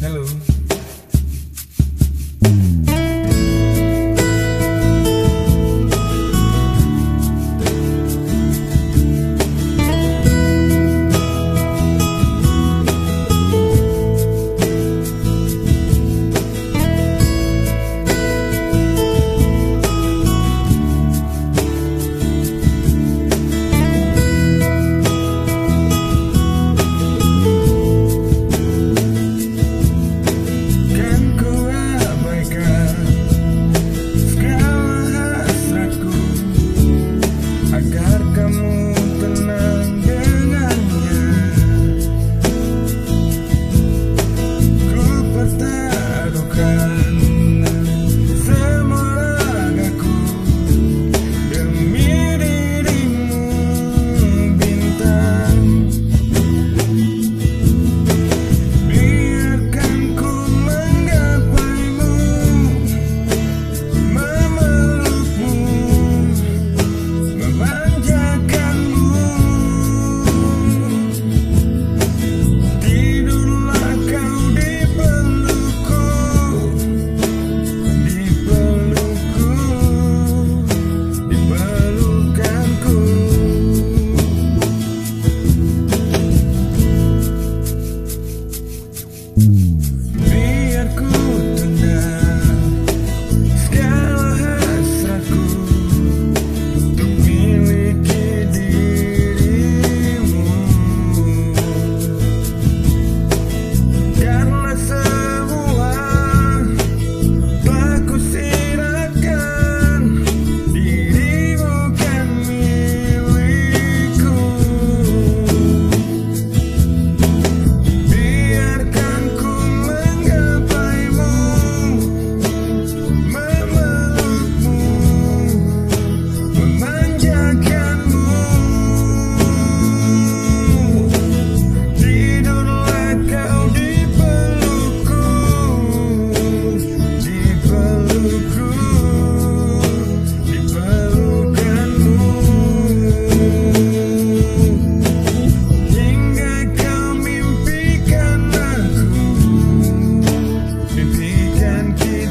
Hello.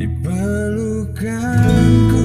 di pelukanku